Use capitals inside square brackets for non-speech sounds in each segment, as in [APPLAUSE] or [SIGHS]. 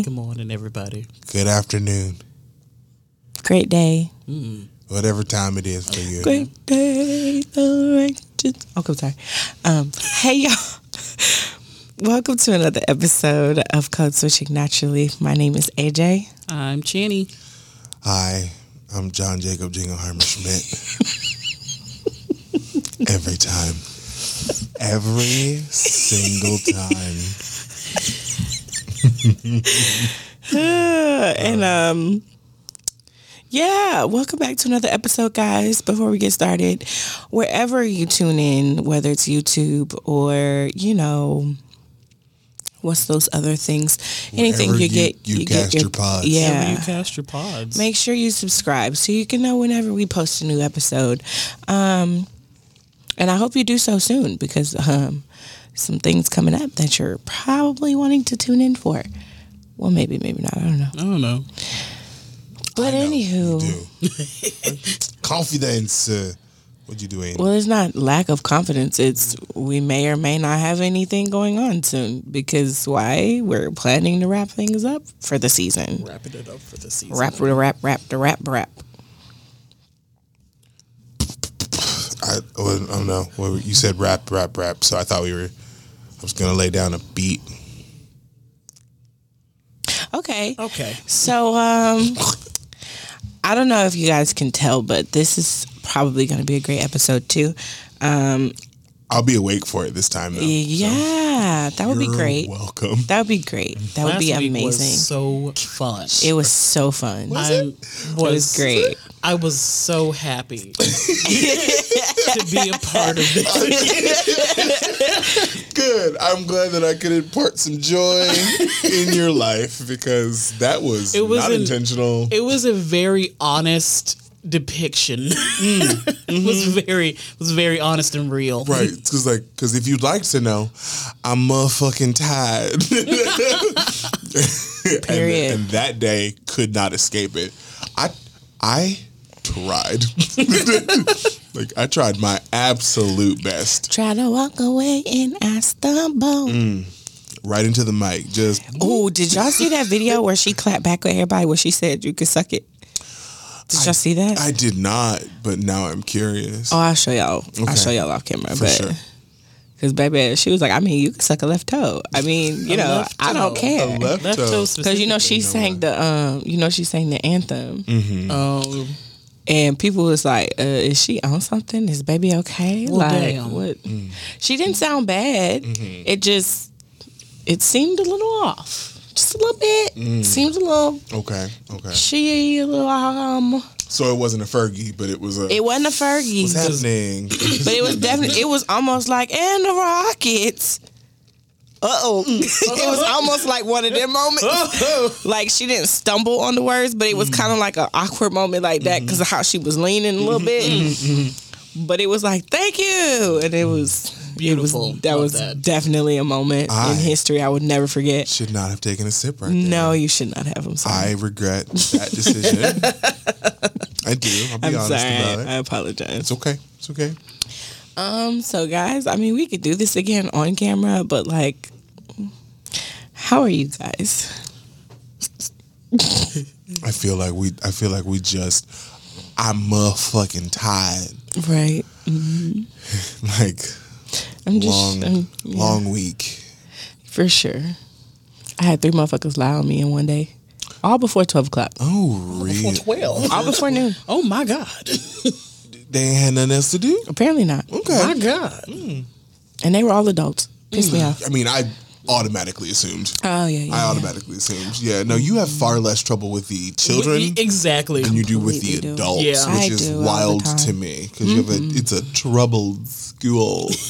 Hi. Good morning, everybody. Good afternoon. Great day. Whatever time it is for you. Great day. the righteous- Okay, sorry. Um, hey, y'all. [LAUGHS] Welcome to another episode of Code Switching Naturally. My name is AJ. I'm Channy. Hi, I'm John Jacob Jingleheimer Schmidt. [LAUGHS] Every time. Every single time. Uh, [LAUGHS] and um yeah, welcome back to another episode, guys. Before we get started, wherever you tune in, whether it's YouTube or, you know, what's those other things? Anything Wherever you, you- get you get cast your pods. Yeah. Wherever you cast your pods. Make sure you subscribe so you can know whenever we post a new episode. Um, and I hope you do so soon because um, some things coming up that you're probably wanting to tune in for. Well, maybe, maybe not. I don't know. I don't know. But know, anywho. [LAUGHS] Confidence. Uh, what'd you do, Andy? well, it's not lack of confidence. It's we may or may not have anything going on soon because why? We're planning to wrap things up for the season. Wrapping it up for the season. Wrap, the wrap, wrap, the wrap, wrap. I, I don't know. You said rap, rap, rap. So I thought we were, I was going to lay down a beat. Okay. Okay. So, um, I don't know if you guys can tell, but this is probably going to be a great episode too. Um, I'll be awake for it this time, though. yeah, that would be You're great. Welcome. That would be great. That would Last be week amazing. Was so fun. it was so fun. I It was great. I was so happy [LAUGHS] to be a part of this. [LAUGHS] Good. I'm glad that I could impart some joy [LAUGHS] in your life because that was, It was not an- intentional. It was a very honest depiction. Mm, [LAUGHS] it was mm-hmm. very it was very honest and real. right. Because like, because if you'd like to know, I'm motherfucking tired. [LAUGHS] And- Period. And, that day could not escape it. I, I tried. [LAUGHS] like I tried my absolute best. Try to walk away and I stumble. Right into the mic. Just Oh, did y'all see that video where she clapped back with everybody where she said you could suck it? Did y'all see that? I did not, but now I'm curious. oh, I'll show y'all. I'll show y'all off camera. For but sure. Cause baby, she was like, I mean, you can suck a left toe. I mean, you A know, left I don't care. A left Left toe. toe Cause you know she specifically. sang the um, you know she sang the anthem, Um, and people was like, uh, "Is she on something? Is baby okay?" Well, like damn. what? She didn't sound bad. It just it seemed a little off, just a little bit. Seemed a little Okay. Okay. she a little um. So it wasn't a Fergie, but it was a. It wasn't a Fergie, what's happening? but it was definitely it was almost like and the Rockets. Uh oh, [LAUGHS] it was almost like one of them moments. like she didn't stumble on the words, but it was mm-hmm. kind of like an awkward moment like that mm-hmm. because of how she was leaning a little bit. Mm-hmm. But it was like thank you, and it was Beautiful. It was, that Love was that. definitely a moment I- in history I would never forget. Should not have taken a sip right there. No, you should not have. I'm sorry. I regret that decision. [LAUGHS] I do. I'll be I'm honest sorry. about it. I apologize. It's okay. It's okay. Um, so guys, I mean, we could do this again on camera, but like, how are you guys? [LAUGHS] I feel like we. I feel like we just. I'm motherfucking tired. Right. [LAUGHS] Like I'm just long, um, yeah, long week. for sure. I had three motherfuckers lie on me in one day, all before twelve o'clock, Oh, really? twelve. all before noon. [LAUGHS] Oh my god. They ain't had nothing else to do. Apparently not, Okay. My god. Hmm. and they were all adults. Pissed me hmm. off. I mean, I automatically assumed. Oh yeah, yeah. I yeah. automatically assumed. Yeah. No, you have far less trouble with the children. Exactly. than you do with the do. adults, Yeah. which I is do all the wild to me because you have a it's a troubled school. [LAUGHS]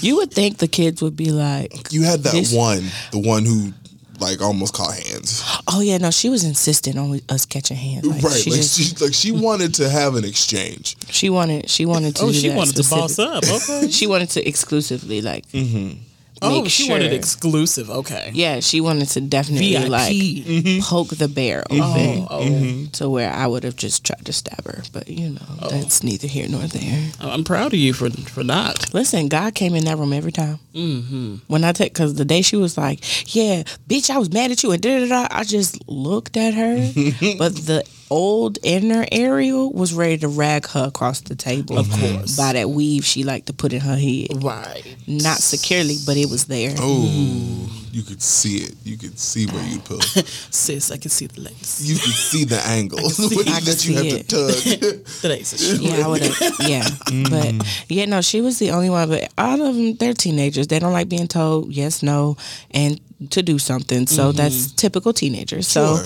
You would think the kids would be like, You had that This- one, the one who like almost caught hands, "Oh yeah, no." She was insistent on us catching hands. Like, right? She like just, she like she wanted to have an exchange. she wanted she wanted to. oh, do she that wanted to boss up. Okay. [LAUGHS] She wanted to exclusively like. Mm-hmm. Oh, she sure. wanted exclusive. Okay. Yeah, she wanted to definitely VIP. like mm-hmm. poke the bear mm-hmm. open Oh, oh. Mm-hmm. to where I would have just tried to stab her. But you know, oh. that's neither here nor there. oh, I'm proud of you for for not. Listen, God came in that room every time. Mm-hmm. When I take, because the day she was like, "Yeah, bitch, I was mad at you," and da da da, I just looked at her, [LAUGHS] but the old inner Ariel was ready to rag her across the table. Of course. by that weave she liked to put in her head, Right. not securely, but it was there. Oh, you could see it. You could see where you pull. [LAUGHS] Sis, I can see the lace. You could see the angle see- [LAUGHS] I that can you have see to tug. [LAUGHS] The lace Yeah, I would have. Yeah, but mm. yeah, no, she was the only one. But all of them, they're teenagers. They don't like being told yes, no, and to do something. So mm-hmm. that's typical teenagers. So Sure.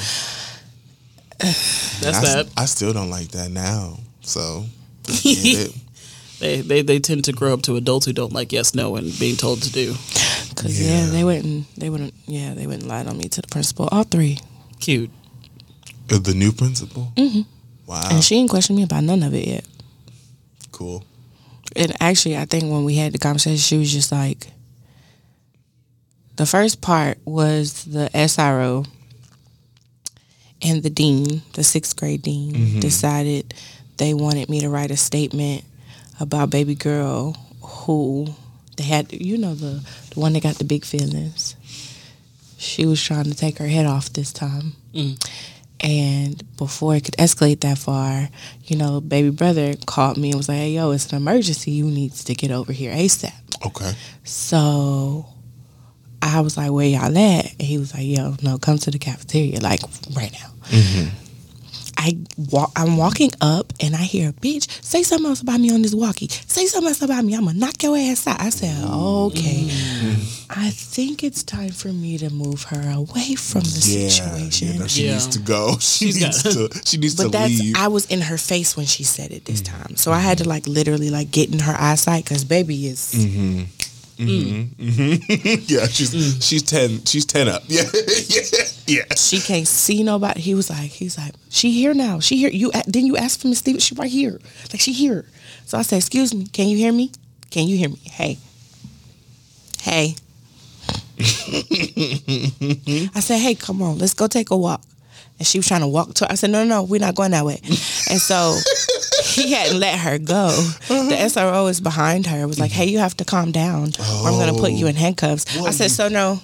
[SIGHS] That's I, that. I still don't like that now. So just [LAUGHS] get it. They, they they tend to grow up to adults who don't like yes, no, and being told to do. Cause yeah. Yeah. they wouldn't. They wouldn't. Yeah, they wouldn't lie on me to the principal. All three, Cute. Uh, the new principal. Mm-hmm. Wow, and she didn't question me about none of it yet. cool. And actually, I think when we had the conversation, she was just like, the first part was the SRO and the dean, the sixth grade dean, mm-hmm. decided they wanted me to write a statement about baby girl who they had, you know, the, the one that got the big feelings. She was trying to take her head off this time. Mm. And before it could escalate that far, you know, baby brother called me and was like, hey, yo, it's an emergency. You need to get over here ASAP. Okay. So I was like, where y'all at? And he was like, yo, no, come to the cafeteria, like right now. Mm-hmm. I walk, I'm walking up and I hear, a bitch, say something else about me on this walkie. Say something else about me. I'm going to knock your ass out. I said, okay. Mm-hmm. I think it's time for me to move her away from the Yeah, situation. yeah, no, she Yeah. needs to go. [LAUGHS] She She's needs got- to. She needs But to that's leave. I was in her face when she said it this mm-hmm. time, so I had to like literally like get in her eyesight because baby is Mm-hmm. Mm-hmm. [LAUGHS] yeah, she's mm. she's ten. She's ten up. [LAUGHS] Yeah, yeah, yeah. she can't see nobody. He was like, he's like, she here now. She here. You didn't you ask for Miss Stevens? She right here. Like she here. So I said, excuse me, can you hear me? Can you hear me? Hey, hey. [LAUGHS] I said, hey, come on, let's go take a walk. And she was trying to walk to. I said, no, no, no, we're not going that way. And so he hadn't let her go. The mm-hmm. SRO is behind her. Was like, mm-hmm. hey, you have to calm down, or I'm gonna put you in oh. handcuffs. I said, you- so no,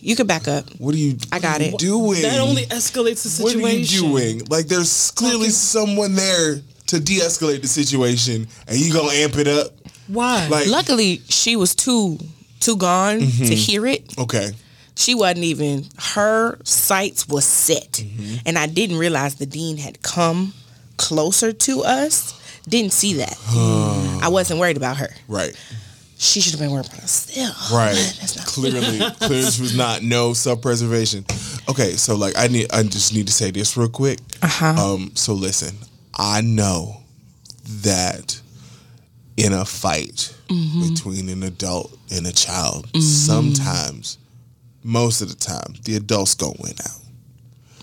you can back up. What are you? I got what are you it. Doing That only escalates the situation. What situation. are you doing? Like, there's clearly someone there to de-escalate the situation, and you gonna amp it up. Why? Like, Luckily, she was too too gone to mm-hmm. hear it. okay, She wasn't even her sights was set, and I didn't realize the dean had come closer to us. Didn't see that. I wasn't worried about her. right, She should have been worried about herself. [LAUGHS] right. That's not clearly, clearly, this was not no self-preservation. Okay, so like, I need, I just need to say this real quick. Uh-huh. Um, so listen, I know that in a fight Mm-hmm. between an adult and a child, sometimes, most of the time, the adults gonna win out.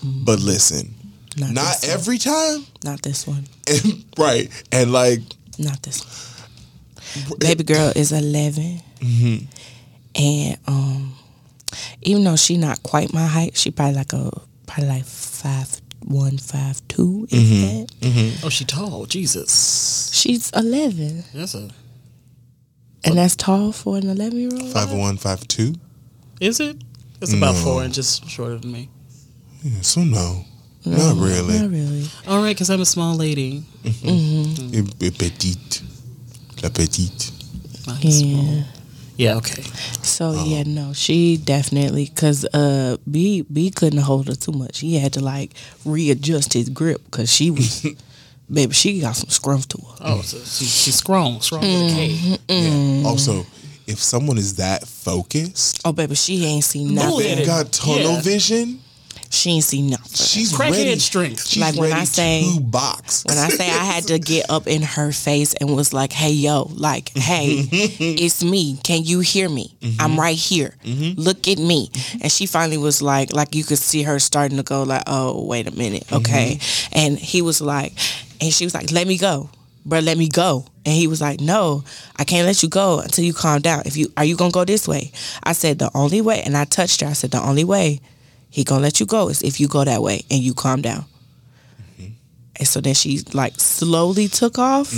But listen, Mm-hmm. Not not, this one. every time, Not this one. [LAUGHS] and, right? And like, Not this one. Baby girl is 11. Mm-hmm. And um, even though she not quite my height, she probably like a, probably like five one, five two. Is mm-hmm. that? Mm-hmm. oh, she tall. Jesus. She's 11. That's a. And that's tall for an 11 year old? five one five two. Is it? It's about No. four inches shorter than me. Yeah, so no, not really. Not really. All right, because I'm a small lady. Mm-hmm. Mm-hmm. Mm-hmm. Et- et petite, la petite. I'm Yeah. small. Yeah. Okay. So uh-huh. yeah, no, she definitely because uh B B couldn't hold her too much. He had to like readjust his grip because she was, [LAUGHS] baby, she got some scruff to her. Oh, so she, she's strong. Strong with a K. Mm-hmm. Yeah. Also, if someone is that focused, Oh baby, she ain't seen Bullheaded. nothing. they got tunnel Yeah. vision. She ain't seen nothing. She's Crackhead ready. strength. She's Like when I say- to box. when I say I had to get up in her face and was like, "Hey yo, like, hey, [LAUGHS] it's me. Can you hear me? Mm-hmm. I'm right here. Mm-hmm. Look at me." Mm-hmm. And she finally was like, like you could see her starting to go like, "Oh, wait a minute, okay." And he was like, and she was like, "Let me go." bro, let me go. And he was like, no, I can't let you go until you calm down. If you, are you going to go this way? I said, the only way, and I touched her. I said, the only way he going to let you go is if you go that way and you calm down. And so then she like slowly took off,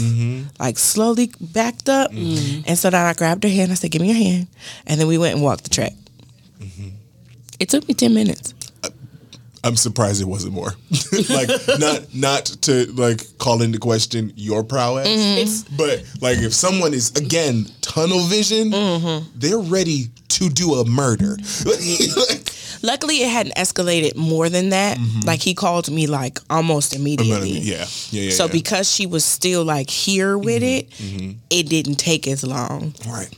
like slowly backed up. And so then I grabbed her hand. I said, give me your hand. And then we went and walked the track. It took me 10 minutes. I'm surprised it wasn't more. [LAUGHS] like not not to like call into question your prowess, Mm-hmm. but like if someone is again tunnel vision, Mm-hmm. they're ready to do a murder. [LAUGHS] Luckily, it hadn't escalated more than that. Mm-hmm. Like he called me like almost immediately. yeah, yeah, yeah. So yeah. because she was still like here mm-hmm, with it, mm-hmm. it didn't take as long. right.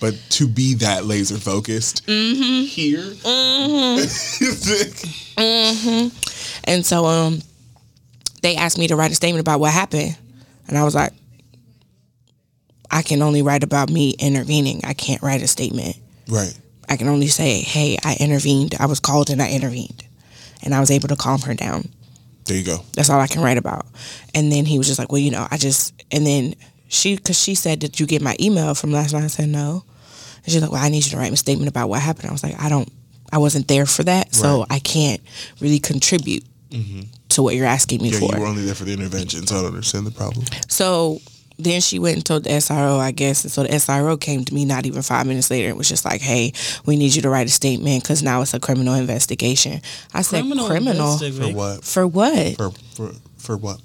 But to be that laser focused Mm-hmm. here, [LAUGHS] And so um they asked me to write a statement about what happened. And I was like, I can only write about me intervening. I can't write a statement. right, I can only say, hey, I intervened. I was called and I intervened. And I was able to calm her down. there you go. That's all I can write about. And then he was just like, well, you know, I just, and then she, because she said, did you get my email from last night? I said, no. And she's like, well, I need you to write me a statement about what happened. I was like, I don't, I wasn't there for that. So I can't really contribute mm-hmm. to what you're asking me Yeah, for. you were only there for the intervention, so I don't understand the problem. So then she went and told the SRO, I guess. And so the SRO came to me not even five minutes later and was just like, hey, we need you to write a statement because now it's a criminal investigation. I said, Criminal, criminal? For what? For what? For for for what?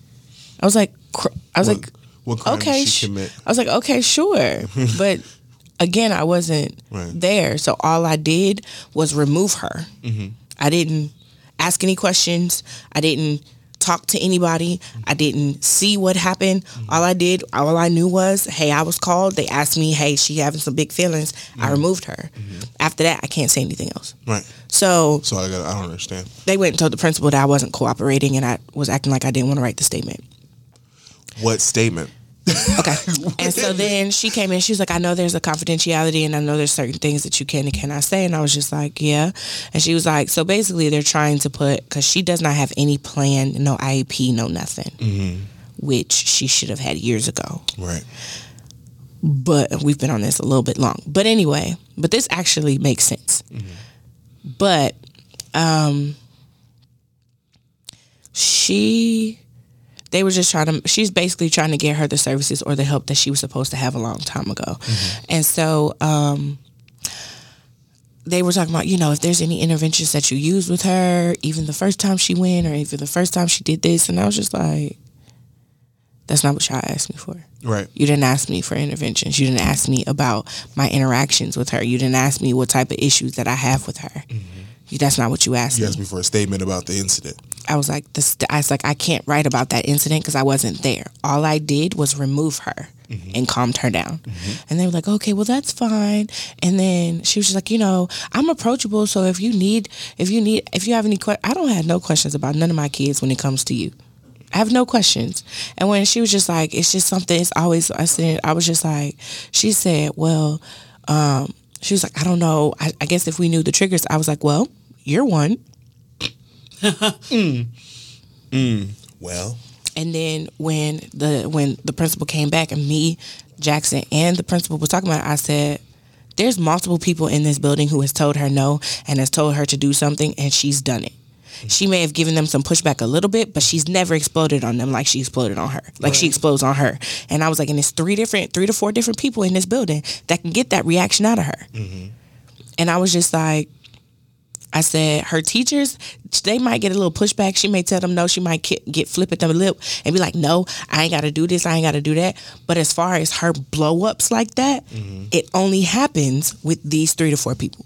I was like, cr- I was What, like, what crime okay, did she sh- commit? I was like, okay, sure, [LAUGHS] but again, I wasn't Right. there, so all I did was remove her. Mm-hmm. I didn't ask any questions. I didn't talk to anybody. I didn't see what happened. Mm-hmm. All I did, all I knew was, hey, I was called. They asked me, hey, she having some big feelings. Mm-hmm. I removed her. After that, I can't say anything else. Right. So So I got. I don't understand. they went and told the principal that I wasn't cooperating and I was acting like I didn't want to write the statement. What statement? Okay. [LAUGHS] and so then she came in. She was like, I know there's a confidentiality and I know there's certain things that you can and cannot say. And I was just like, yeah. And she was like, so basically they're trying to put, because she does not have any plan, no IEP, no nothing, which she should have had years ago. Right. But we've been on this a little bit long. But anyway, but this actually makes sense. But um, she they were just trying to she's basically trying to get her the services or the help that she was supposed to have a long time ago and so um they were talking about you know if there's any interventions that you used with her even the first time she went or even the first time she did this and i was just like that's not what y'all asked me for Right. you didn't ask me for interventions. You didn't ask me about my interactions with her. You didn't ask me what type of issues that I have with her. You, that's not what you asked You me. asked me for a statement about the incident. I was like, this, I was like, I can't write about that incident because I wasn't there. All I did was remove her and calmed her down. And they were like, okay, well that's fine. And then she was just like, you know, I'm approachable. So if you need, if you need, if you have any questions, I don't have no questions about none of my kids when it comes to you. I have no questions. And when she was just like, it's just something, it's always, I said, I was just like, she said, well, um, she was like, I don't know. I, I guess if we knew the triggers, I was like, well, you're one. [LAUGHS] Mm. Mm. Well, And then when the when the principal came back and me, Jackson, and the principal was talking about it, I said, There's multiple people in this building who has told her no and has told her to do something and she's done it. She may have given them some pushback a little bit, but she's never exploded on them like she exploded on her. Like she explodes on her. And I was like, and it's three different, three to four different people in this building that can get that reaction out of her. Mm-hmm. And I was just like, I said, her teachers, they might get a little pushback. She may tell them no. She might get, get flip at the lip and be like, no, I ain't got to do this. I ain't got to do that. But as far as her blow ups like that, mm-hmm. it only happens with these three to four people.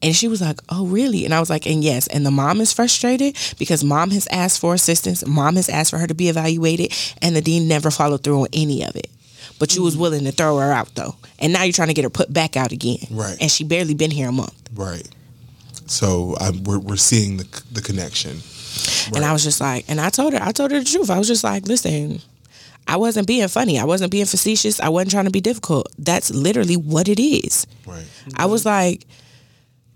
And she was like, oh, really? And I was like, and yes. And the mom is frustrated because mom has asked for assistance. Mom has asked for her to be evaluated. And the dean never followed through on any of it. But you was mm-hmm. willing to throw her out though. And now you're trying to get her put back out again. Right. And she barely been here a month. right. So we're we're seeing the the connection. And I was just like, and I told her, I told her the truth. I was just like, listen, I wasn't being funny. I wasn't being facetious. I wasn't trying to be difficult. That's literally what it is. Right. I was like,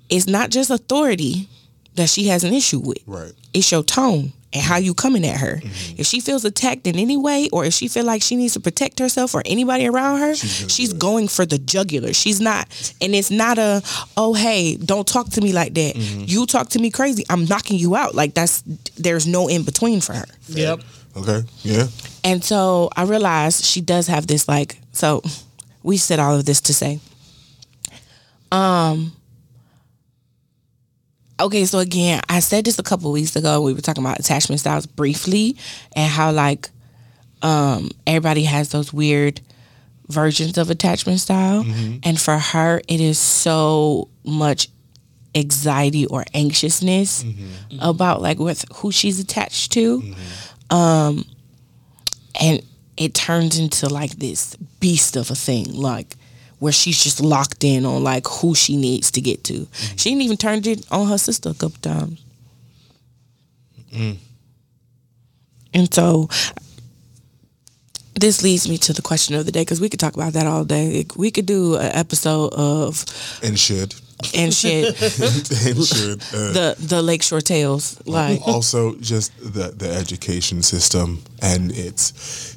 it's not just authority that she has an issue with. Right. It's your tone. And how you coming at her. Mm-hmm. If she feels attacked in any way, or if she feel like she needs to protect herself or anybody around her, she's, gonna do it. going for the jugular. She's not, and it's not a oh hey, don't talk to me like that. Mm-hmm. You talk to me crazy, I'm knocking you out. Like that's there's no in between for her. Yep. Okay. Yeah. And so I realized she does have this like so we said all of this to say. Um Okay, so again, I said this a couple weeks ago. We were talking about attachment styles briefly and how like um everybody has those weird versions of attachment style. Mm-hmm. And for her it is so much anxiety or anxiousness mm-hmm. about like with who she's attached to mm-hmm. um, and it turns into like this beast of a thing like where she's just locked in on like who she needs to get to. Mm-hmm. She didn't even turned it on her sister a couple times. Mm-hmm. And so this leads me to the question of the day because we could talk about that all day. We could do an episode of And should. And [LAUGHS] shit and should. Uh, the the lakeshore tales like also just the the education system and its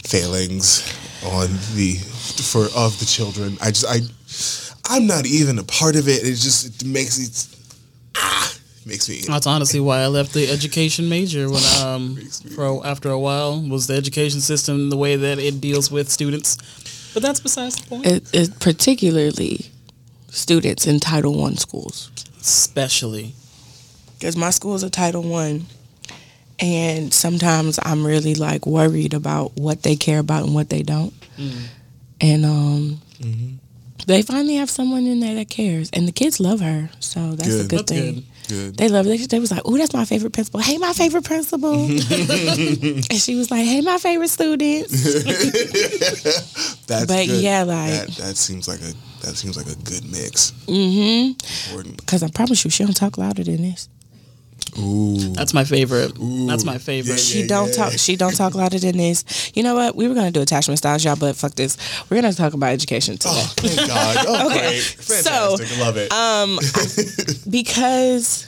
failings on the for of the children. I just I I'm not even a part of it. It just it makes it ah makes me That's honestly why I left the education major when [LAUGHS] um Makes me- for for a while was the education system the way that it deals with students. But that's besides the point. it, it particularly students in title one schools Especially. because my school is a Title One, and sometimes I'm really like worried about what they care about and what they don't. And um, they finally have someone in there that cares, and the kids love her, so that's a Good. good That's thing. good. Good. They love it. They, they was like, "Oh, that's my favorite principal. Hey, my favorite principal." [LAUGHS] and she was like, "Hey, my favorite students." [LAUGHS] That's but good. yeah, like- that, that seems like a that seems like a good mix. Mm-hmm. Because I promise you, she don't talk louder than this. Ooh. That's my favorite. That's my favorite. Yeah, She don't talk. She don't talk louder than this. You know what? We were gonna do attachment styles, y'all, but fuck this. We're gonna talk about education today. Oh, thank God. Oh, Okay. great. So, Fantastic. I love it. Um, [LAUGHS] because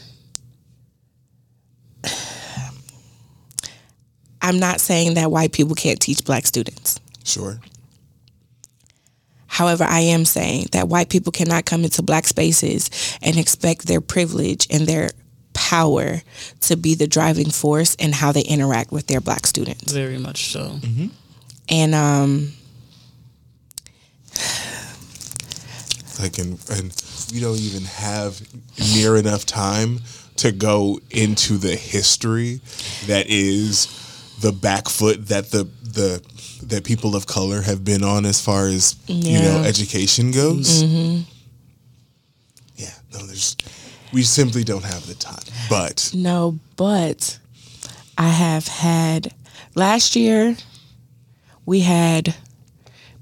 I'm not saying that white people can't teach black students. sure. However, I am saying that white people cannot come into black spaces and expect their privilege and their power to be the driving force in how they interact with their black students. Very much so. And um, like and and we don't even have near enough time to go into the history that is the back foot that the the that people of color have been on as far as you know education goes. Yeah, no, there's we simply don't have the time. But No, but I have had last year we had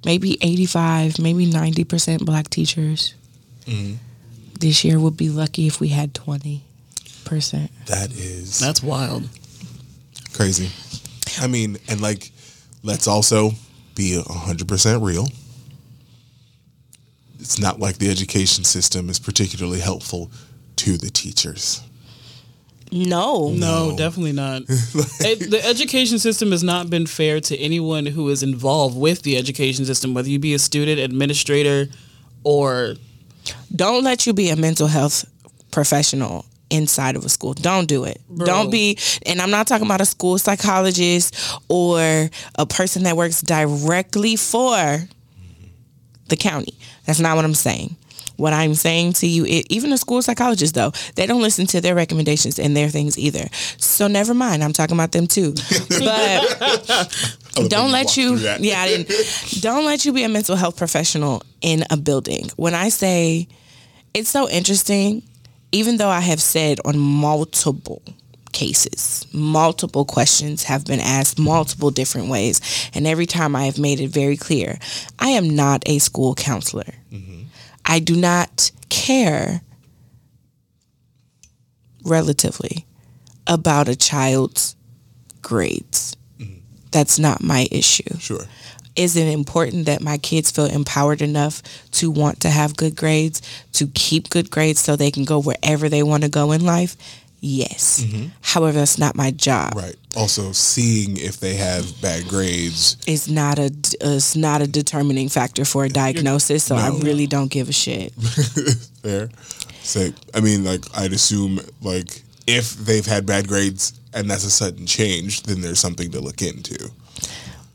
maybe 85, maybe 90% black teachers. Mm-hmm. This year would be lucky if we had 20%. that is That's wild. crazy. I mean, and like, let's also be hundred percent real. It's not like the education system is particularly helpful to the teachers. No. No, No. definitely not. [LAUGHS] It- the education system has not been fair to anyone who is involved with the education system, whether you be a student, administrator, or Don't let you be a mental health professional inside of a school. Don't do it. Don't be and I'm not talking about a school psychologist or a person that works directly for the county. That's not what I'm saying. What I'm saying to you, i even a school psychologist though, they don't listen to their recommendations and their things either. So never mind. I'm talking about them too. [LAUGHS] But don't let you yeah I didn't, don't let you be a mental health professional in a building when i say it's so interesting even though i have said on multiple cases multiple questions have been asked multiple different ways and every time i have made it very clear i am not a school counselor i do not care relatively about a child's grades mm-hmm. that's not my issue Sure. is it important that my kids feel empowered enough to want to have good grades, to keep good grades so they can go wherever they want to go in life? Yes. Mm-hmm. However, that's not my job. Right. Also, seeing if they have bad grades. is not a it's not a determining factor for a diagnosis, so I No. really don't give a shit. [LAUGHS] Fair. So, I mean, like, I'd assume, like, if they've had bad grades and that's a sudden change, then there's something to look into.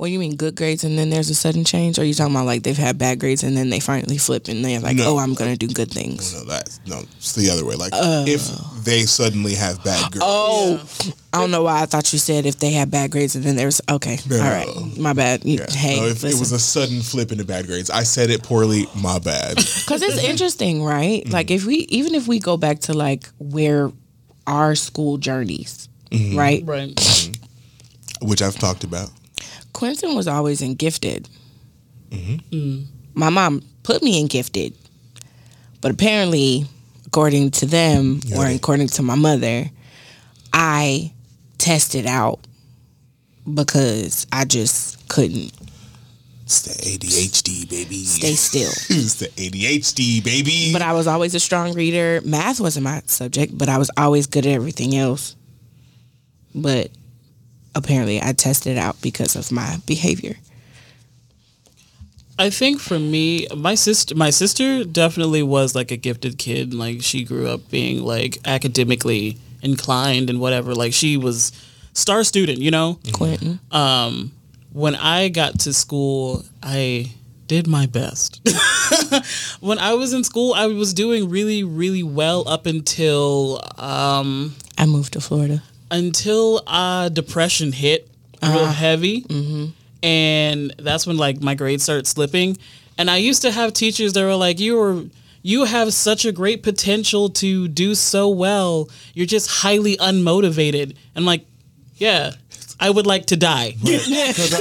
Well, you mean good grades and then there's a sudden change, or are you talking about like they've had bad grades and then they finally flip and they're like, No. oh, I'm gonna do good things. No, that's no, it's the other way. Like, if they suddenly have bad grades. Oh, I don't know why I thought you said if they had bad grades and then there's okay. No. All right, my bad. You, Yeah. Hey, No, if it was a sudden flip into bad grades, I said it poorly. My bad. [LAUGHS] because it's [LAUGHS] interesting, right? Mm-hmm. Like if we even if we go back to like where our school journeys, Mm-hmm. right? Right. Which I've talked about. Quentin was always in gifted. Mm-hmm. My mom put me in gifted, but apparently, according to them or according to my mother, I tested out because I just couldn't It's the ADHD, baby. stay still. [LAUGHS] it's the ADHD, baby. But I was always a strong reader. Math wasn't my subject, but I was always good at everything else. But apparently, I tested out because of my behavior. I think for me, my sister, my sister definitely was like a gifted kid. Like she grew up being like academically inclined and whatever. Like she was star student, you know. Quentin. Um, when I got to school, I did my best. [LAUGHS] when I was in school, I was doing really, really well up until um, I moved to Florida. Until uh, depression hit real heavy, and that's when like my grades started slipping. And I used to have teachers that were like, "You were." You have such a great potential to do so well. You're just highly unmotivated. I'm like, yeah, I would like to die. Cause I'm,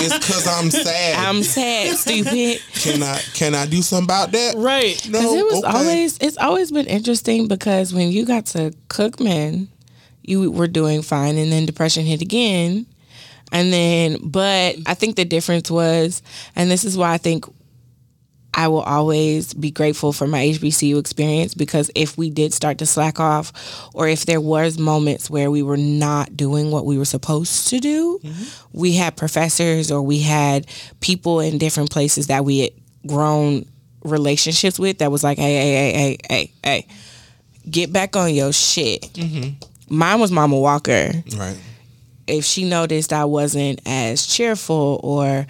it's because I'm sad. [LAUGHS] I'm sad, stupid. can I can I do something about that? right. No. Because it was okay. always it's always been interesting because when you got to Cookman, you were doing fine, and then depression hit again, and then but I think the difference was, and this is why I think I will always be grateful for my HBCU experience because if we did start to slack off, or if there was moments where we were not doing what we were supposed to do, mm-hmm. we had professors or we had people in different places that we had grown relationships with that was like, hey, hey, hey, hey, hey, hey, get back on your shit. Mm-hmm. Mine was Mama Walker Right. if she noticed I wasn't as cheerful or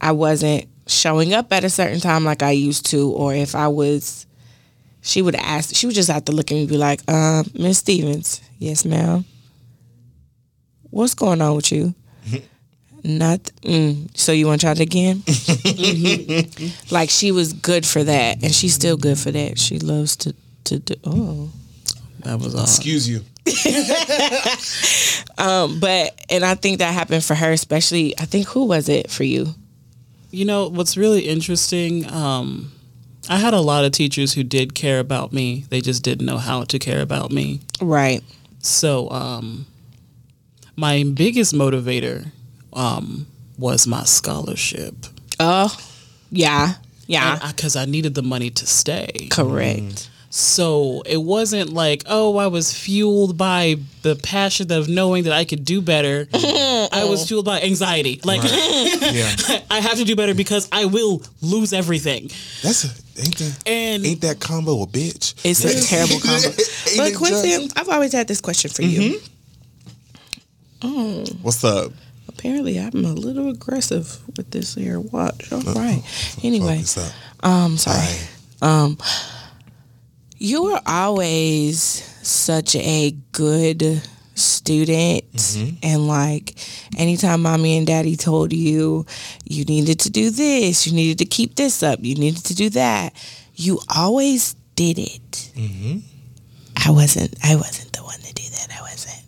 I wasn't showing up at a certain time like I used to, or if I was, she would ask, she would just have to look at me and be like, um, Miss Stevens, yes, ma'am. What's going on with you? [LAUGHS] Not, mm, so you want to try it again? [LAUGHS] like she was good for that, and she's still good for that. She loves to to do. Oh, That was all. Excuse you. [LAUGHS] um, but and I think that happened for her, especially. I think who was it for you? You know, what's really interesting, um, I had a lot of teachers who did care about me. They just didn't know how to care about me. Right. So, um, my biggest motivator um, was my scholarship. Oh, yeah, yeah, Because I, needed the money to stay. correct. So it wasn't like, oh, I was fueled by the passion of knowing that I could do better. [LAUGHS] I was fueled by anxiety. Like, [LAUGHS] Yeah. I have to do better because I will lose everything. That's a ain't that And ain't that combo a bitch? It's a terrible [LAUGHS] combo. But Quincy, just? I've always had this question for you. Oh. What's up? Apparently, I'm a little aggressive with this here watch. All right. Anyway, Focus up. um, sorry. Aye. Um, you were always such a good student mm-hmm. and like anytime mommy and daddy told you you needed to do this you needed to keep this up you needed to do that you always did it. Mm-hmm. I wasn't i wasn't the one to do that. I wasn't.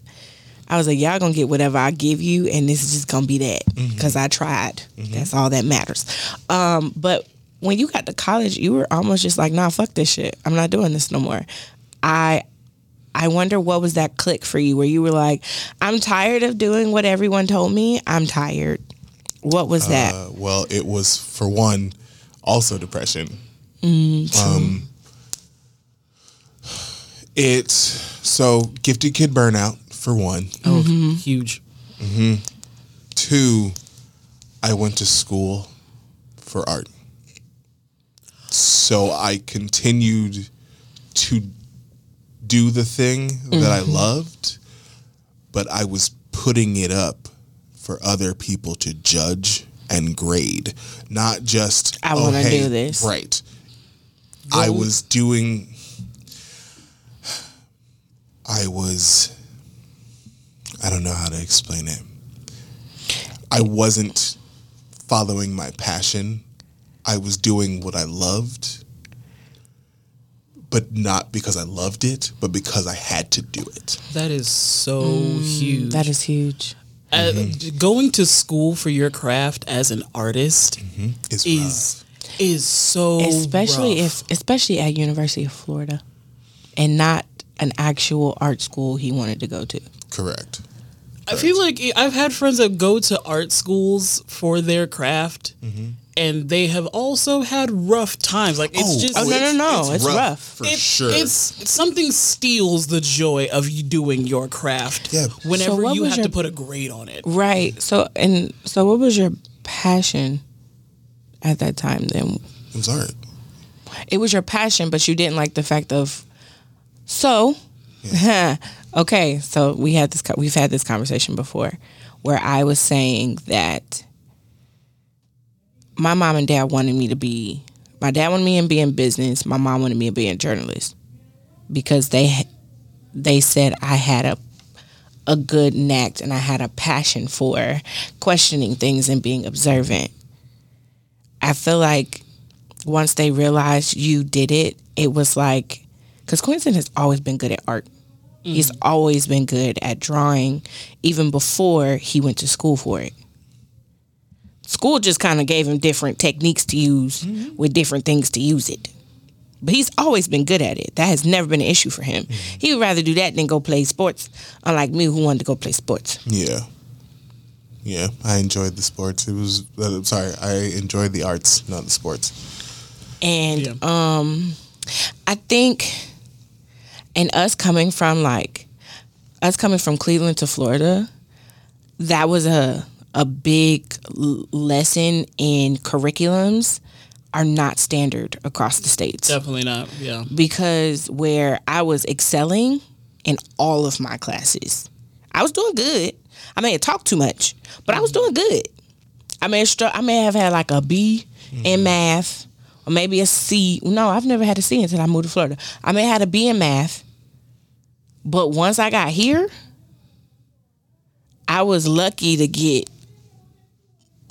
I was like y'all gonna get whatever i give you and this is just gonna be that mm-hmm. because i tried. That's all that matters. Um but when you got to college you were almost just like nah fuck this shit i'm not doing this no more i I wonder what was that click for you where you were like, I'm tired of doing what everyone told me. I'm tired. What was that? Uh, well, it was for one, also depression. Mm, um, it So, gifted kid burnout for one. Oh, huge. Two, I went to school for art. So I continued to do the thing that I mm-hmm. loved, but I was putting it up for other people to judge and grade, not just I oh, wanna hey, do this. Right. I was doing I was I don't know how to explain it. I wasn't following my passion. I was doing what I loved, but not because I loved it, but because I had to do it. That is so huge. That is huge. Uh, Mm-hmm. going to school for your craft as an artist It's is is so especially rough. if especially at University of Florida and not an actual art school he wanted to go to. rough. correct. I feel like I've had friends that go to art schools for their craft, Mm-hmm. And they have also had rough times. Like it's oh, just Oh, no, no, no, it's rough. for it- sure. It's something steals the joy of you doing your craft. Yeah. Whenever So you have your- to put a grade on it. Right. So and so what was your passion at that time then? it was art. It was your passion, but you didn't like the fact of so [LAUGHS] okay, so we had this we've had this conversation before where I was saying that my mom and dad wanted me to be my dad wanted me to be in business, my mom wanted me to be a journalist because they they said I had a a good knack and I had a passion for questioning things and being observant. I feel like once they realized you did it, it was like, because Quincy has always been good at art. He's mm. always been good at drawing, even before he went to school for it. School just kind of gave him different techniques to use with different things to use it. But he's always been good at it. That has never been an issue for him. He would rather do that than go play sports, unlike me who wanted to go play sports. Yeah. Yeah, I enjoyed the sports. It was uh, sorry, I enjoyed the arts, not the sports. And Yeah. um I think and us coming from like us coming from Cleveland to Florida, that was a a big l- lesson in curriculums are not standard across the states Definitely not. Yeah. because where I was excelling in all of my classes. I was doing good. I may have talked too much, but I was mm-hmm. doing good. I may have str- I may have had like a B in mm-hmm. math or maybe a C. No, I've never had a C until I moved to Florida. I may have had a B in math, but once I got here, I was lucky to get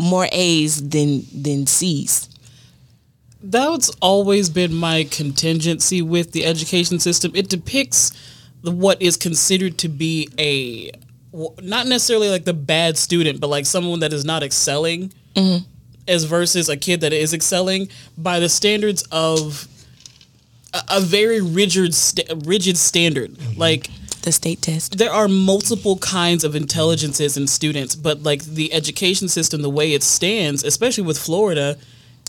more A's than than C's. that's always been my contingency with the education system. It depicts the, what is considered to be a not necessarily like the bad student, but like someone that is not excelling, mm-hmm. as versus a kid that is excelling by the standards of a, a very rigid sta- rigid standard. Mm-hmm. Like The state test. there are multiple kinds of intelligences in students, but like the education system, the way it stands, especially with Florida,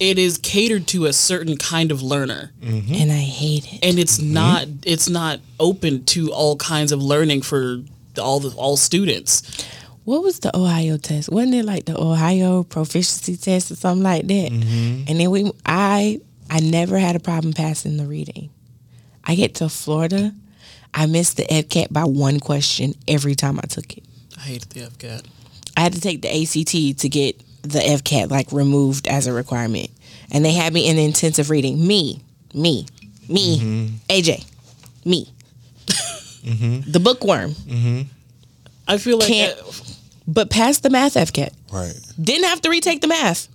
it is catered to a certain kind of learner, mm-hmm. And I hate it. and it's mm-hmm. not it's not open to all kinds of learning for all the all students. What was the Ohio test? Wasn't it like the Ohio proficiency test or something like that? Mm-hmm. And then we, I, I never had a problem passing the reading. I get to Florida, I missed the FCAT by one question every time I took it. I hated the FCAT. I had to take the ACT to get the FCAT like removed as a requirement, and they had me in intensive reading. Me, me, me, mm-hmm. AJ, me, mm-hmm. the bookworm, mm-hmm. I feel like Can't- but passed the math FCAT. Right. Didn't have to retake the math,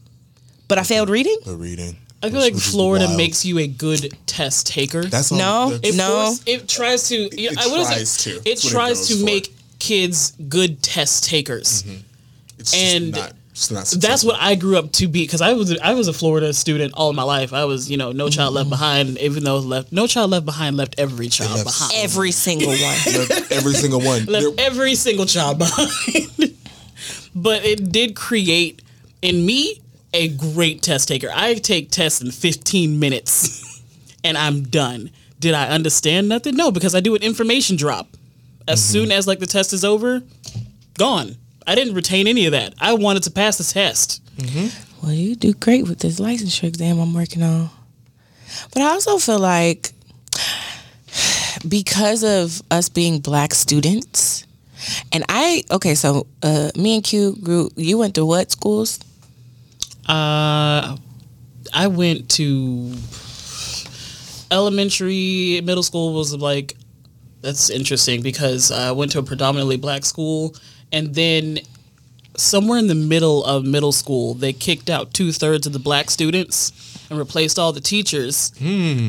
but I failed reading. The reading. I feel like Florida wild. makes you a good test taker. That's all- No, it No. force- it tries to. you know, It what is tries to. It That's it tries to for. make kids good test takers. Mm-hmm. It's just and not, it's not That's what I grew up to be because I was I was a Florida student all my life. I was you know no child left mm-hmm. behind. Even though left no child left behind left every child left behind. Every single one. [LAUGHS] Left every single one. left There- every single child behind. [LAUGHS] but it did create in me a great test taker. I take tests in 15 minutes [LAUGHS] and I'm done. Did I understand nothing? No, because I do an information drop. As Mm-hmm. soon as like the test is over, gone. I didn't retain any of that. I wanted to pass the test. Well, you do great with this licensure exam I'm working on. But I also feel like because of us being black students, and I okay, so uh, me and Q grew. You went to what schools? Uh, I went to elementary, middle school was like that's interesting because I went to a predominantly black school, and then somewhere in the middle of middle school, they kicked out two thirds of the black students and replaced all the teachers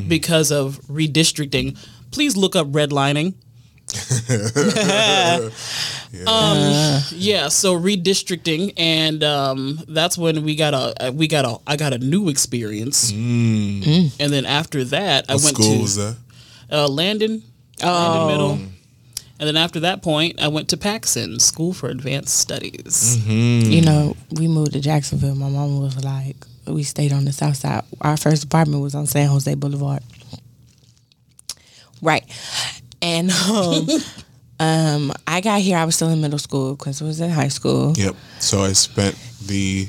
because of redistricting. Please look up redlining. [LAUGHS] um, yeah, so redistricting, and um, that's when we got a we got a I got a new experience, and then after that, I went school to was that? uh, Landon, Oh. Landon Middle. And then after that point, I went to Paxon School for Advanced Studies. You know, we moved to Jacksonville. My mom was like, we stayed on the south side. Our first apartment was on San Jose Boulevard. Right. And [LAUGHS] um, um, I got here, I was still in middle school because I was in high school. Yep. So I spent the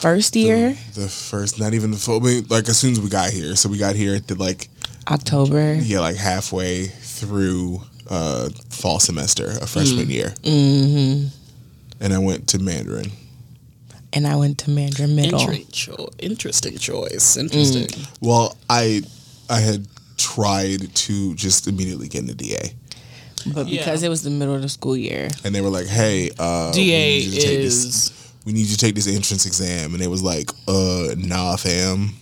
First year, the first, not even the full, I mean, like as soon as we got here. So we got here at the like October. yeah, like halfway through uh fall semester of freshman Mm. year. Mm-hmm. And I went to Mandarin. And I went to Mandarin Middle. Interesting choice. Interesting. Well, I I had tried to just immediately get into DA, But because Yeah. it was the middle of the school year, and they were like, "Hey, uh, we DA need you to take this- is we need you to take this entrance exam," and it was like, "Uh, nah, fam."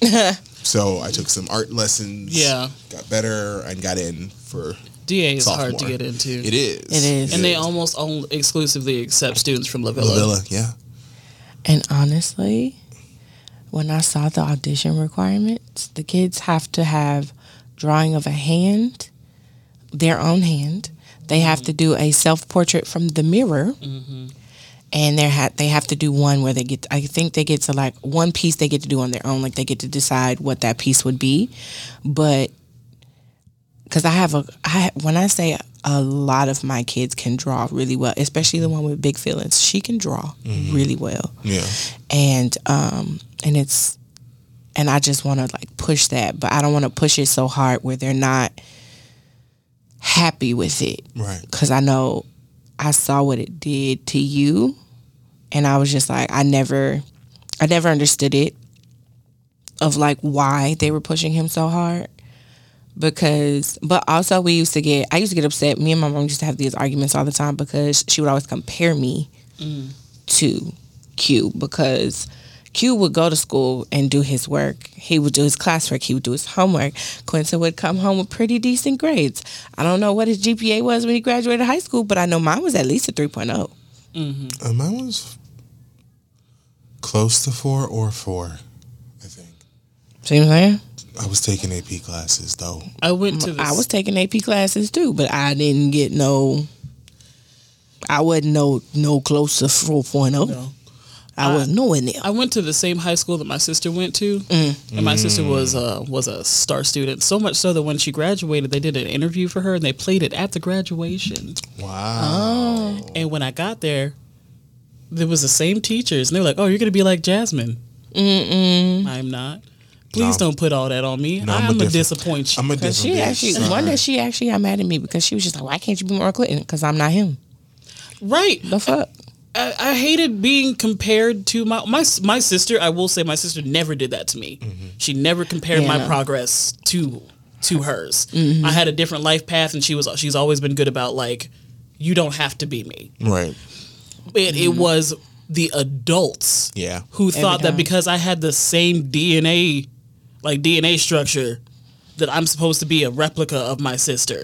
[LAUGHS] so I took some art lessons. Yeah. got better and got in for. DA is hard to get into. It is. It is. and they almost only exclusively accept students from La Villa. La Villa, yeah. And honestly, when I saw the audition requirements, the kids have to have drawing of a hand, their own hand. They have mm-hmm. to do a self portrait from the mirror. Mm-hmm. And they ha- they have to do one where they get. I think they get to like one piece they get to do on their own. Like they get to decide what that piece would be, but because I have a I when I say a lot of my kids can draw really well, especially the one with big feelings. She can draw really well Yeah. and um and it's and I just want to like push that, but I don't want to push it so hard where they're not happy with it Right. because I know I saw what it did to you, and I was just like, I never, I never understood it of like why they were pushing him so hard. Because, but also we used to get, I used to get upset. Me and my mom used to have these arguments all the time because she would always compare me to Q because Q would go to school and do his work. He would do his classwork. He would do his homework. Quincy would come home with pretty decent grades. I don't know what his GPA was when he graduated high school, but I know mine was at least a oh. 3.0. Uh, mine was close to four or four, I think. See what I'm saying? I was taking AP classes though. I went to the I was taking AP classes too, but I didn't get no. I wasn't no no close to 4.0. No. I wasn't nowhere near. I went to the same high school that my sister went to, Mm. and my sister was uh, was a star student. So much so that when she graduated, they did an interview for her and they played it at the graduation. Wow. Oh. And when I got there, there was the same teachers, and they were like, "Oh, you're gonna be like Jasmine." Mm-mm. I'm not. Please No. don't put all that on me. No, I'm I'm a gonna disappoint you. I'm a Cause different she bitch. actually Sorry. one day she actually got mad at me because she was just like, "Why can't you be more Clinton?" Because I'm not him. right. The fuck. I, I hated being compared to my my my sister. I will say my sister never did that to me. Mm-hmm. She never compared Yeah, my progress to to hers. Mm-hmm. I had a different life path, and she was she's always been good about like you don't have to be me. Right. It it was the adults Yeah. who thought that because I had the same DNA like DNA structure that I'm supposed to be a replica of my sister.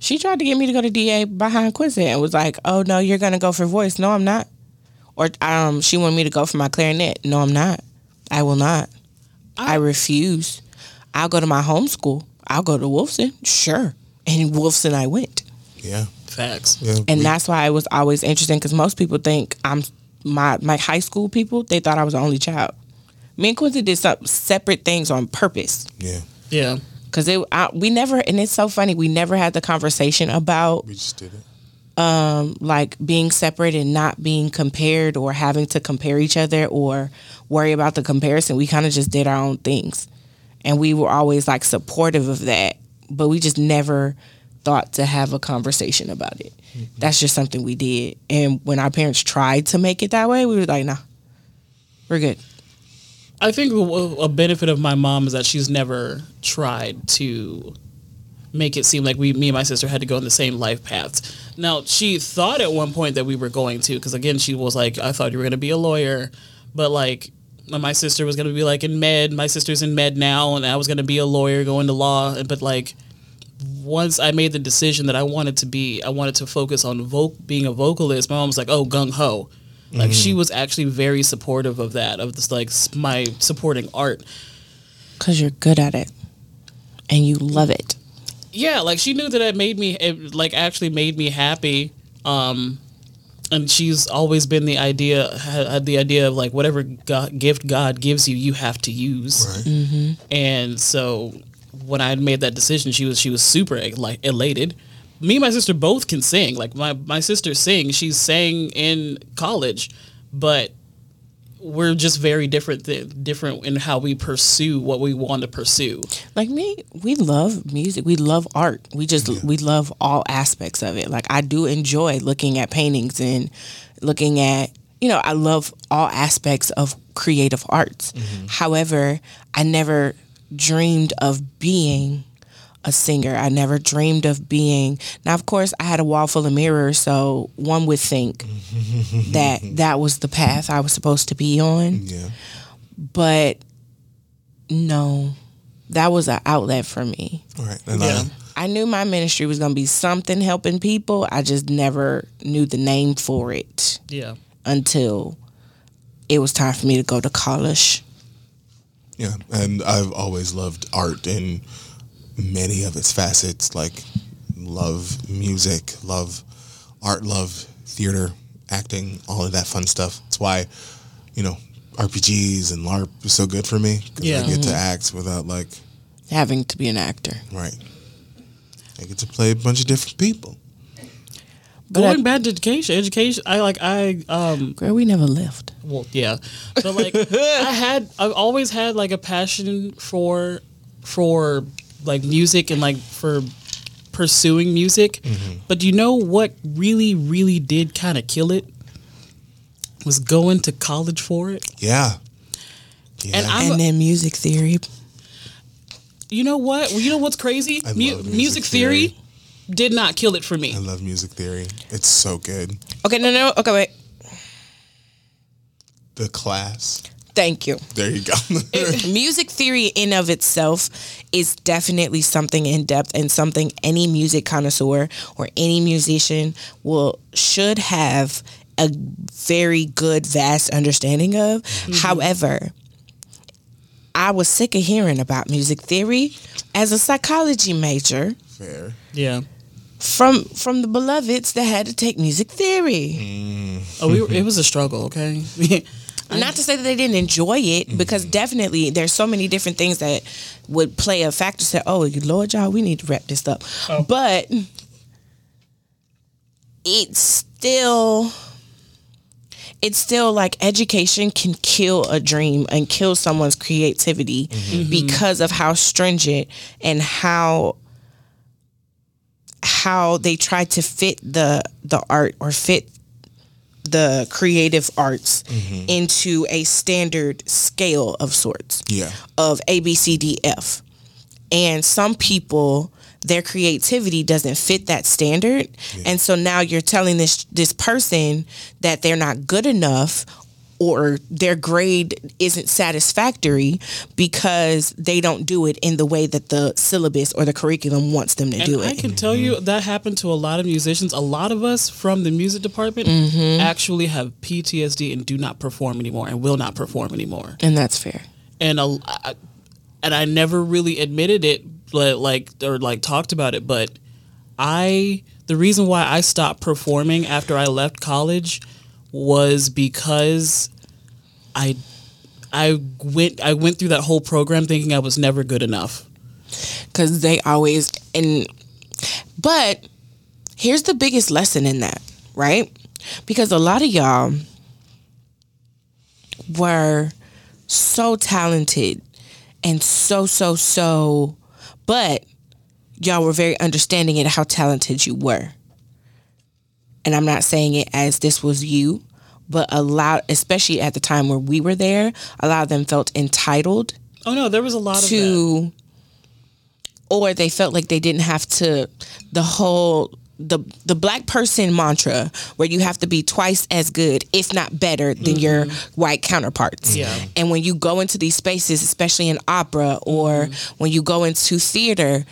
She tried to get me to go to DA behind Quincy and was like, "Oh no, you're gonna go for voice." No, I'm not. Or um, she wanted me to go for my clarinet. No, I'm not. I will not. I, refuse. I'll go to my home school. I'll go to Wolfson. Sure. And Wolfson, I went. Yeah. Facts. Yeah. And we- that's why it was always interesting because most people think I'm my my high school people. They thought I was the only child Me and Quincy did some separate things on purpose. Yeah, Yeah. Cause it, I, we never, and it's so funny. We never had the conversation about we just did it. Um, like being separate and not being compared or having to compare each other or worry about the comparison. We kind of just did our own things. And we were always like supportive of that, but we just never thought to have a conversation about it. Mm-hmm. That's just something we did. And when our parents tried to make it that way, we were like, nah, we're good. I think a- benefit of my mom is that she's never tried to make it seem like we, me and my sister, had to go in the same life paths. Now, she thought at one point that we were going to, because again, she was like, "I thought you were going to be a lawyer," but like, my sister was going to be like in med. My sister's in med now, and I was going to be a lawyer, going to law. But like, once I made the decision that I wanted to be, I wanted to focus on vo- being a vocalist. My mom was like, "Oh, gung ho." Like she was actually very supportive of that, of this like my supporting art. Cause you're good at it and you love it. Yeah, like she knew that it made me, it like actually made me happy. Um, and she's always been the idea, had, had the idea of like whatever God, gift God gives you, you have to use. Right. And so when I made that decision, she was she was super like elated. Me and my sister both can sing. Like my my sister sings. She sang in college, but we're just very different th- different in how we pursue what we want to pursue. Like me, we love music. We love art. We just we love all aspects of it. Like I do enjoy looking at paintings and looking at you know, I love all aspects of creative arts. Mm-hmm. However, I never dreamed of being a singer. I never dreamed of being. Now, of course, I had a wall full of mirrors, so one would think [LAUGHS] that that was the path I was supposed to be on Yeah. but no, that was an outlet for me. All right. And Yeah. I, I knew my ministry was going to be something helping people. I just never knew the name for it Yeah. until it was time for me to go to college. yeah. And I've always loved art in many of its facets. Like love music, love art, love theater, acting, all of that fun stuff. That's why, you know, RPGs and LARP is so good for me. 'cause Yeah. I get to act without like Having to be an actor. right. I get to play a bunch of different people. But Going I- back to education, education. I like I um Girl, we never left. well yeah, but like [LAUGHS] I had I've always had like a passion for for like music and like for pursuing music. Mm-hmm. But do you know what really really did kind of kill it was going to college for it. Yeah. Yeah. And I'm and then music theory. you know what? Well, you know what's crazy? I Mu- love music, music theory, theory. did not kill it for me. I love music theory. It's so good. Okay, no, no. Okay, wait. The class. Thank you. There you go. [LAUGHS] music theory in of itself is definitely something in depth and something any music connoisseur or any musician will should have a very good vast understanding of mm-hmm. however i was sick of hearing about music theory as a psychology major Fair. Yeah. from from the beloveds that had to take music theory mm. Oh, we were, it was a struggle. Okay. [LAUGHS] not to say that they didn't enjoy it mm-hmm. because definitely there's so many different things that would play a factor. Say oh lord y'all we need to wrap this up. Oh. But it's still it's still like education can kill a dream and kill someone's creativity mm-hmm. Mm-hmm. because of how stringent and how how they try to fit the the art or fit the creative arts mm-hmm. into a standard scale of sorts Yeah. of A B C D F. And some people their creativity doesn't fit that standard. And so now you're telling this this person that they're not good enough or their grade isn't satisfactory because they don't do it in the way that the syllabus or the curriculum wants them to And do I it. I can tell you that happened to a lot of musicians. A lot of us from the music department Mm-hmm. actually have PTSD and do not perform anymore and will not perform anymore. and that's fair. And a, I- and I never really admitted it, but like or like talked about it. But I the reason why I stopped performing after I left college was because I I went I went through that whole program thinking I was never good enough. because they always and but here's the biggest lesson in that right because a lot of y'all were so talented and so so so but y'all were very understanding at how talented you were and i'm not saying it as this was you but a lot especially at the time where we were there a lot of them felt entitled Oh no, there was a lot of that. to or they felt like they didn't have to the whole the the black person mantra where you have to be twice as good if not better than your mm-hmm. white counterparts. Yeah. and when you go into these spaces especially in opera or mm-hmm. when you go into theater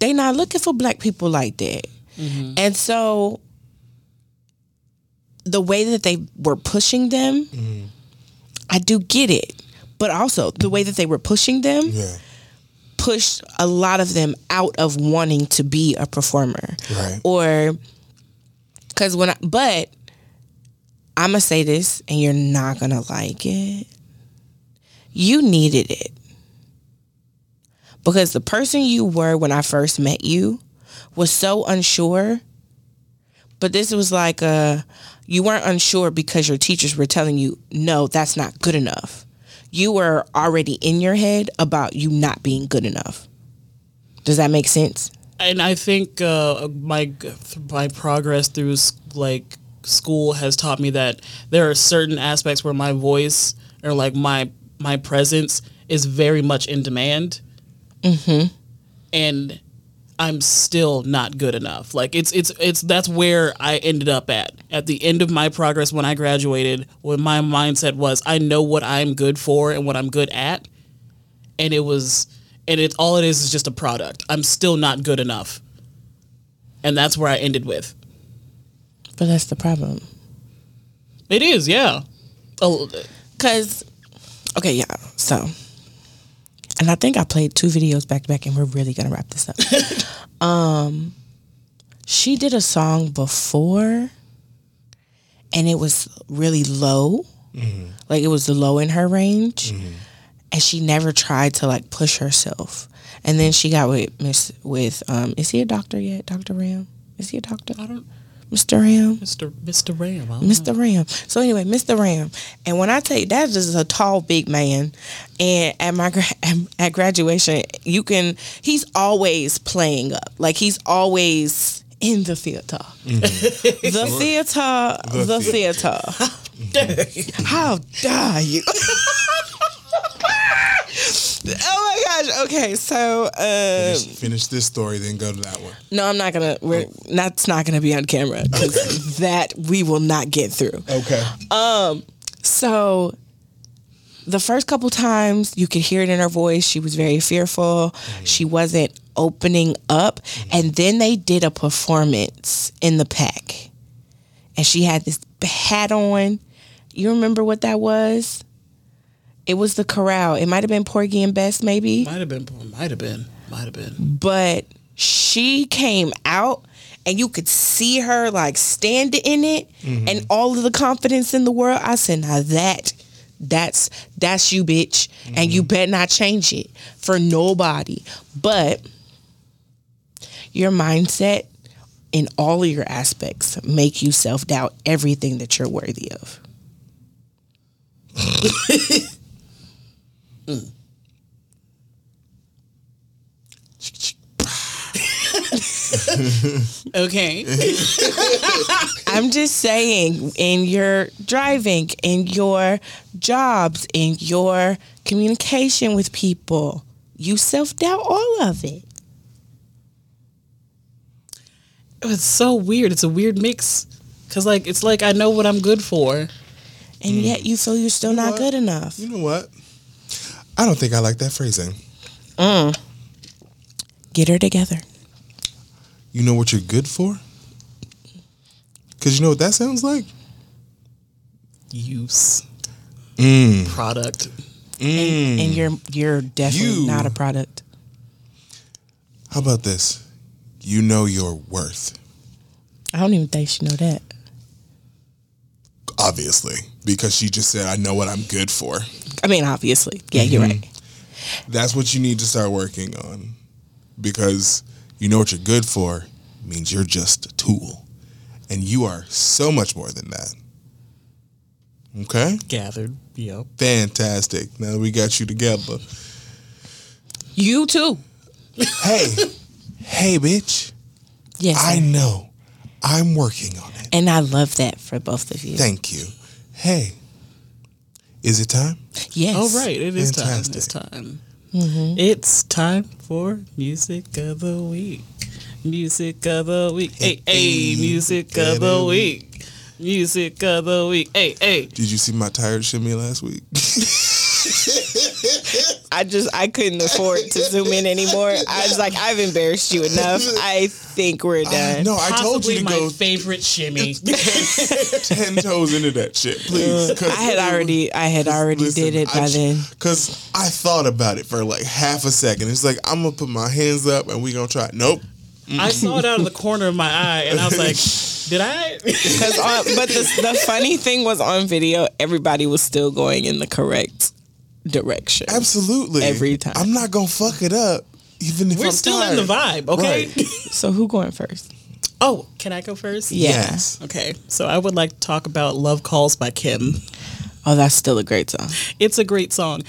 they're not looking for black people like that. Mm-hmm. And so the way that they were pushing them i do get it but also the way that they were pushing them Yeah. pushed a lot of them out of wanting to be a performer Right. or because when I, but i'm gonna say this and you're not gonna like it you needed it because the person you were when i first met you was so unsure but this was like a you weren't unsure because your teachers were telling you no that's not good enough. You were already in your head about you not being good enough. Does that make sense? And I think uh, my my progress through like school has taught me that there are certain aspects where my voice or like my my presence is very much in demand, mm-hmm. and I'm still not good enough. Like it's it's it's that's where I ended up at at the end of my progress when I graduated. When my mindset was, I know what I'm good for and what I'm good at, and it was and it's all it is is just a product. I'm still not good enough. And that's where I ended with. but that's the problem It is, yeah. Oh, Cause, okay, yeah. So, and I think I played two videos back to back, and we're really gonna wrap this up. [LAUGHS] um, she did a song before, and it was really low, like it was low in her range, and she never tried to like push herself. And then she got with Miss with um, is he a doctor yet? Doctor Ram? Is he a doctor? I don't, Mr. Ram? Mr. Mr. Ram. I know. Mr. Ram. So anyway, Mr. Ram, and when I tell you that is a tall, big man, and at my gra- [LAUGHS] at graduation, you can he's always playing up, like he's always in the theater, the theater, the, theater. How dare you? oh my gosh. Okay, so uh, Finish, finish this story, then go to that one. no, I'm not gonna. We're that's not gonna be on camera because that we will not get through. Okay. Um. So the first couple times you could hear it in her voice. She was very fearful. Mm-hmm. She wasn't opening up. Mm-hmm. And then they did a performance in the pack. And she had this hat on. You remember what that was? It was the corral. It might have been Porgy and Bess, maybe. Might have been, might have been, might have been. But she came out and you could see her like standing in it mm-hmm. and all of the confidence in the world. I said, now that that's that's you, bitch. And you mm-hmm. bet not change it for nobody. But your mindset in all of your aspects make you self doubt everything that you're worthy of. [LAUGHS] [LAUGHS] Mm. [LAUGHS] Okay. [LAUGHS] I'm just saying, in your driving, in your jobs, in your communication with people, you self doubt all of it. it's so weird. It's a weird mix. Cause like it's like I know what I'm good for. And yet you feel you're still not what? good enough. You know what? I don't think I like that phrasing. Mm. Get her together. You know what you're good for? Because you know what that sounds like? Use. Mm. Product. And you're you're definitely You- not a product. How about this? You know your worth. I don't even think she know that. Obviously. because she just said, "I know what I'm good for." I mean, obviously, yeah, you're Mm-hmm. right. That's what you need to start working on because you know what you're good for means you're just a tool, and you are so much more than that. Okay, Gathered. Yep. fantastic. Now we got you together. You too. Hey, hey, bitch. Yes, I sir. know. I'm working on it. and I love that for both of you. Thank you. Hey, is it time? yes. All right, it is Fantastic. time. It's time. Mm-hmm. It's time for music of the week. Music of the week. Hey, hey, music of the week. Music of the week. Hey, hey. Did you see my tired shimmy last week? [LAUGHS] I just I couldn't afford to zoom in anymore. I was like, I've embarrassed you enough. I think we're done. no, I told you to my go favorite shimmy. [LAUGHS] ten toes into that shit, please. 'cause I had already I had already did it by then. Because I thought about it for like half a second. It's like I'm gonna put my hands up and we gonna try. it. Nope. I saw it out of the corner of my eye, and I was like, [LAUGHS] "Did I?" Cause on, but the the funny thing was on video, everybody was still going in the correct direction. Absolutely. Every time. I'm not gonna fuck it up, even if We're I'm still in the vibe, okay? Right. [LAUGHS] So who going first? Oh, can I go first? Yeah. Yes. Okay, so I would like to talk about "Love Calls" by Kem. Oh, that's still a great song. It's a great song.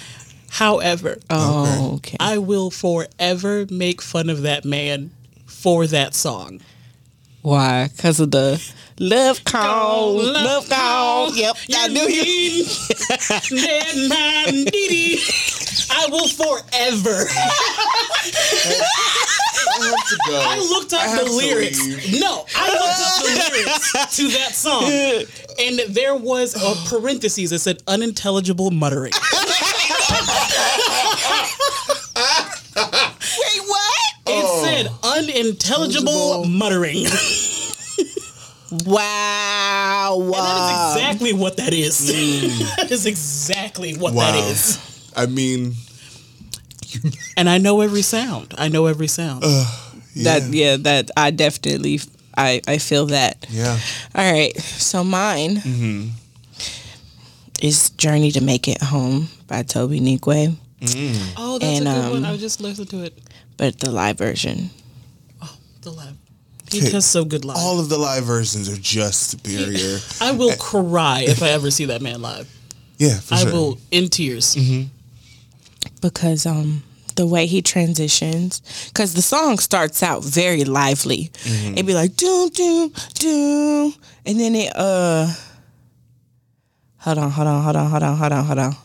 However, Oh, okay. I will forever make fun of that man for that song. Why? Because of the love call, Love love call. Yep, you I knew you. you. I will forever. I have to. I looked up have the lyrics. leave. No, I looked up the lyrics to that song, and there was a parentheses that said unintelligible muttering. [LAUGHS] Wait, what? It said unintelligible muttering. [LAUGHS] Wow. And that wow. [LAUGHS] is exactly what that is. that is exactly what Wow. that is. I mean, [LAUGHS] And I know every sound. I know every sound. yeah. That yeah, that I definitely I I feel that. yeah. All right, so mine Mm-hmm. is "Journey to Make It Home" by Tobe Nwigwe, oh, that's and, a good um, one. I just listened to it. But the live version. Oh, the live. He does so good live. All of the live versions are just superior. I will [LAUGHS] cry if I ever see that man live. Yeah, for I sure. will in tears. because um the way he transitions because the song starts out very lively it'd be like doom doom doom and then it uh hold on hold on hold on hold on hold on hold on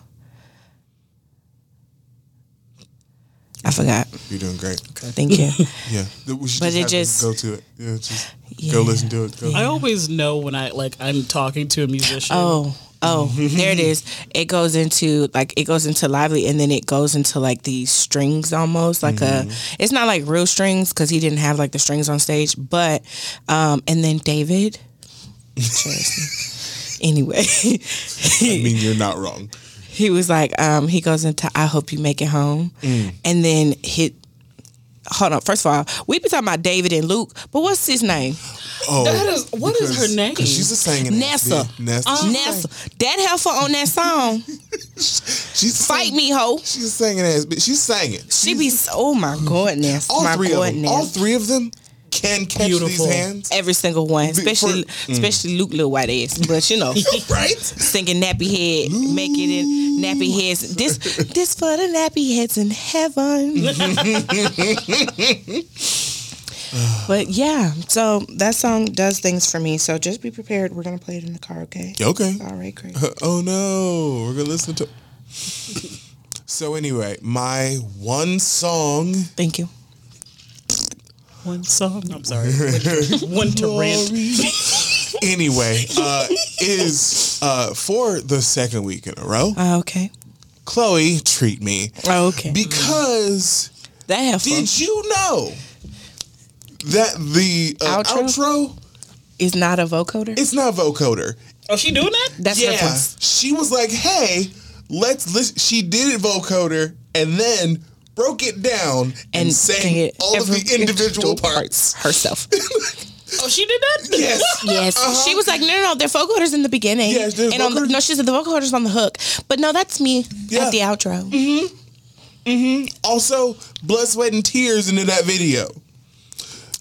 i forgot You're doing great. thank you [LAUGHS] Yeah, But just it just- go to it. Yeah, just Yeah. go listen to it. Go. I always know when I like I'm talking to a musician. oh oh [LAUGHS] there it is it goes into like it goes into lively and then it goes into like these strings almost like a it's not like real strings because he didn't have like the strings on stage but um and then david [LAUGHS] anyway I mean, you're not wrong. He was like um he goes into i hope you make it home and then hit hold on first of all we be talking about david and luke but what's his name Oh, That is- what is her name? She's a singing. Nessa. ass bitch. Nessa. She's a nessa that heifer on that song sing- [LAUGHS] She's fight sing- me ho She's a singing ass bitch. She's singing. she be so, oh my goodness all my three of them. All three of them can catch Beautiful. these hands. Every single one, for- especially especially Luke little white ass. But you know, [LAUGHS] Right? singing nappy head, make it in nappy heads. This [LAUGHS] this for the nappy heads in heaven. [LAUGHS] but yeah, so that song does things for me. So just be prepared. We're gonna play it in the car, okay? Okay. All right, great. Oh no, we're gonna listen to. so anyway, my one song. Thank you. One song. I'm sorry. One, one to rant. Anyway, uh, is uh, for the second week in a row. Uh, okay. Chloe, treat me Oh, okay. because that have fun. did you know that the uh, Outro? outro? Is not a vocoder. It's not vocoder. Oh, she doing that? That's her yeah, voice. she was like, "Hey, let's listen." She did it vocoder and then broke it down and, sang sang it all of the individual parts. herself. [LAUGHS] Oh, she did that. Yes. Yes, she was like, no, no, no, they're vocal vocoders in the beginning, Yes, there's and on the, no, she said the vocoders on the hook, but no, that's me Yeah. at the outro. Mm-hmm. Mm-hmm. Also, blood, sweat, and tears into that video.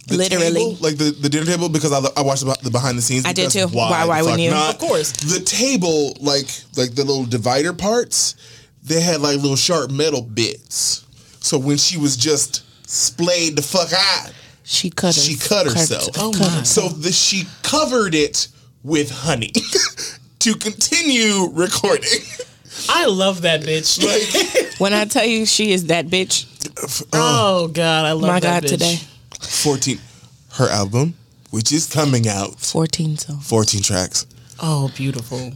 The Literally. table, like the, the dinner table, because I, I watched the, the behind the scenes. I did too. Why- why the wouldn't you? not? Of course. The table, like like the little divider parts, they had like little sharp metal bits. So when she was just splayed the fuck out, She cut. she cut herself. Oh cut my. So the, she covered it with honey [LAUGHS] to continue recording. I love that bitch. [LAUGHS] Like When I tell you she is that bitch, uh, uh, oh God, I love my that God, bitch. today 14 her album, which is coming out, fourteen songs, 14 tracks. Oh, beautiful.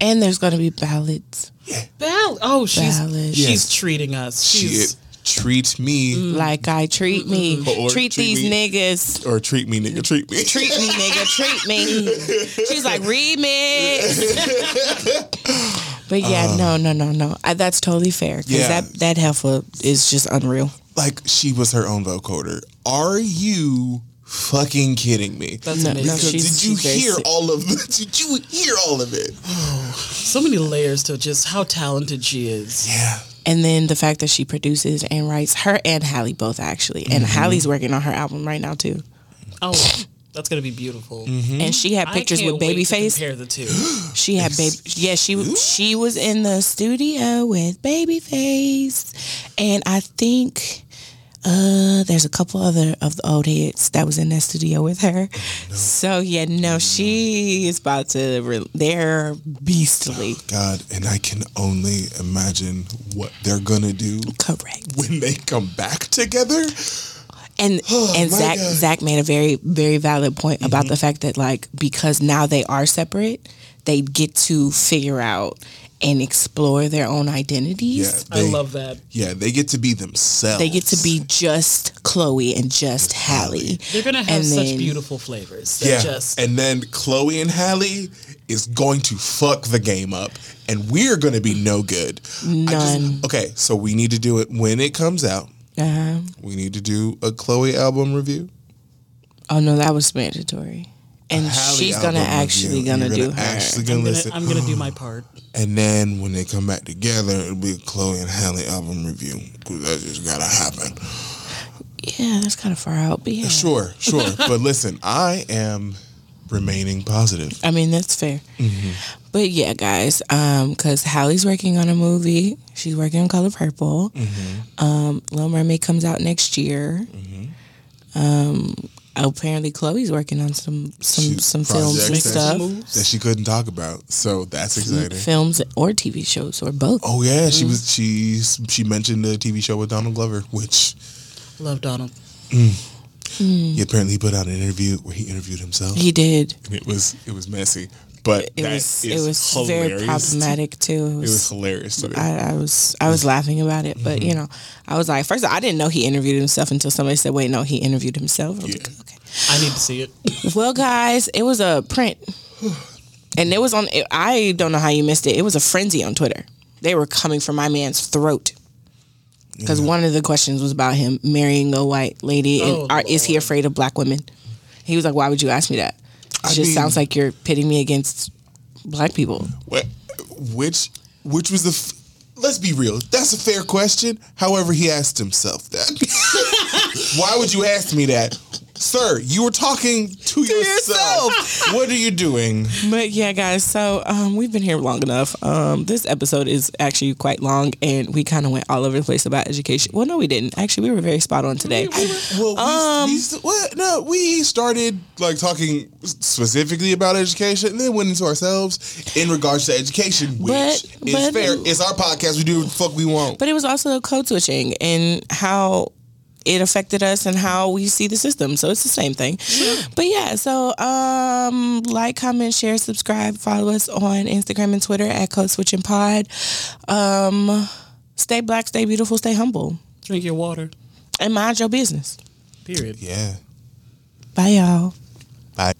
And there's gonna be ballads Ball- oh, she's Ballads. she's Yes. treating us. She She's treat me mm-hmm. like I treat me, Or treat, treat these me. niggas. or treat me, nigga, treat me. Treat me, nigga, treat me. [LAUGHS] She's like remix. [LAUGHS] but yeah, um, no, no, no, no. I, that's totally fair because Yeah. that that heifer is just unreal. like she was her own vocoder. Are you fucking kidding me? that's No, no, amazing. Because she's- did you hear sick. all of the, [LAUGHS] Did you hear all of it? [SIGHS] so many layers to just how talented she is. Yeah. And then the fact that she produces and writes her and Halle both actually, and Mm-hmm. Halle's working on her album right now too. Oh, that's gonna be beautiful. Mm-hmm. And she had I pictures can't with wait to Babyface. Compare the two. [GASPS] She had baby. Yeah, she she was in the studio with Babyface, and I think uh there's a couple other of the old heads that was in that studio with her. So yeah, no, she is about to. Re- they're beastly. God, and I can only imagine what they're gonna do Correct. when they come back together. And [SIGHS] and Zach God. Zach made a very very valid point about the fact that like because now they are separate, they get to figure out and explore their own identities. Yeah, I love that. Yeah, they get to be themselves. They get to be just Chloe and just Halle. They're gonna have And such then- beautiful flavors. That Yeah, just and then Chloe and Halle is going to fuck the game up, and we're going to be no good. None. just, okay, so we need to do it when it comes out. Uh-huh. We need to do a Chloe album review. Oh no, that was mandatory. And Halle she's gonna actually gonna You're do her. Actually I'm gonna gonna, listen. I'm gonna do my part. And then when they come back together, it'll be a Chloe and Halle album review. 'Cause that just gotta happen. yeah, that's kind of far out, but yeah. Sure, sure. [LAUGHS] but listen, I am remaining positive. I mean, that's fair. Mm-hmm. But yeah, guys, um, because Halle's working on a movie. She's working on Color Purple. Mm-hmm. Um, Little Mermaid comes out next year. Um, apparently Chloe's working on some some Shoot some films and projects that stuff. that she couldn't talk about. So that's exciting. Films or TV shows or both. Oh yeah, she Mm-hmm. was she she mentioned the TV show with Donald Glover, which Love Donald. he apparently put out an interview where he interviewed himself, Mm. He did. and it was it was messy, but It that was it is was very problematic too. It It was, was hilarious to. I, I was I was laughing about it, but Mm-hmm. you know, I was like, first all, I didn't know he interviewed himself until somebody said, "Wait, no, he interviewed himself." I was like, okay. I need to see it. [LAUGHS] Well, guys, it was a print, and it was on. I don't know how you missed it. It was a frenzy on Twitter. They were coming for my man's throat because one of the questions was about him marrying a white lady, and Oh, are, is he afraid of black women? He was like, "Why would you ask me that? It I just mean- sounds like you're pitting me against black people." Which which was the f- let's be real, that's a fair question. However, he asked himself that. [LAUGHS] Why would you ask me that? Sir, you were talking to, yourself. [LAUGHS] what are you doing? But yeah, guys, so um, we've been here long enough. Um, this episode is actually quite long, and we kind of went all over the place about education. Well, no, we didn't. Actually, we were very spot on today. Well, we, Um, we, st- what? no, we started like talking specifically about education, and then went into ourselves in regards to education, which But- is but- fair. It's our podcast. We do what the fuck we want. But it was also code switching and how it affected us and how we see the system. So it's the same thing. But yeah, so um, like, comment, share, subscribe, follow us on Instagram and Twitter at Code Switching Pod. Um, stay black, stay beautiful, stay humble, Drink your water. and mind your business. Period. yeah. Bye, y'all. Bye.